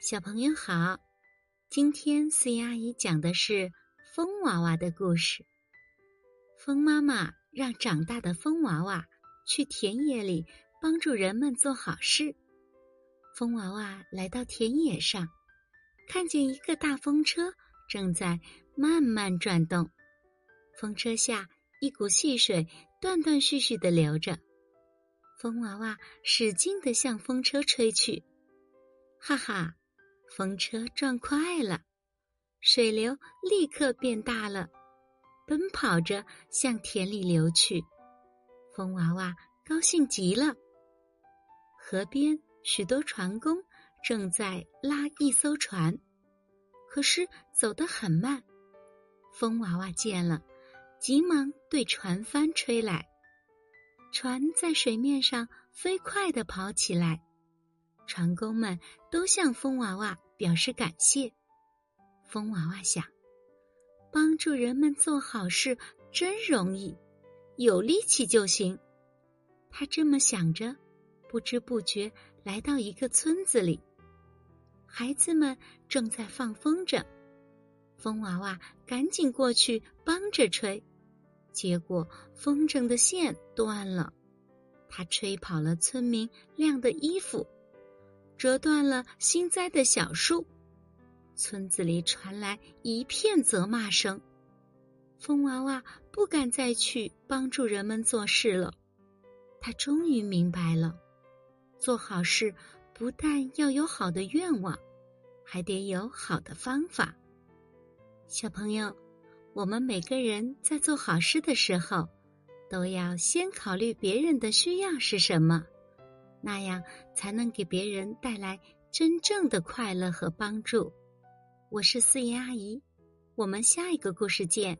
小朋友好，今天四阿姨讲的是风娃娃的故事。风妈妈让长大的风娃娃去田野里帮助人们做好事。风娃娃来到田野上，看见一个大风车正在慢慢转动，风车下一股细水断断续续的流着。风娃娃使劲的向风车吹去，哈哈。风车转快了，水流立刻变大了，奔跑着向田里流去。风娃娃高兴极了。河边许多船工正在拉一艘船，可是走得很慢。风娃娃见了，急忙对船帆吹来，船在水面上飞快地跑起来。船工们都向风娃娃表示感谢。风娃娃想，帮助人们做好事真容易，有力气就行。他这么想着，不知不觉来到一个村子里，孩子们正在放风筝。风娃娃赶紧过去帮着吹，结果风筝的线断了，他吹跑了村民晾的衣服。折断了新栽的小树，村子里传来一片责骂声。风娃娃不敢再去帮助人们做事了。他终于明白了，做好事不但要有好的愿望，还得有好的方法。小朋友，我们每个人在做好事的时候，都要先考虑别人的需要是什么。那样才能给别人带来真正的快乐和帮助。我是四叶阿姨，我们下一个故事见。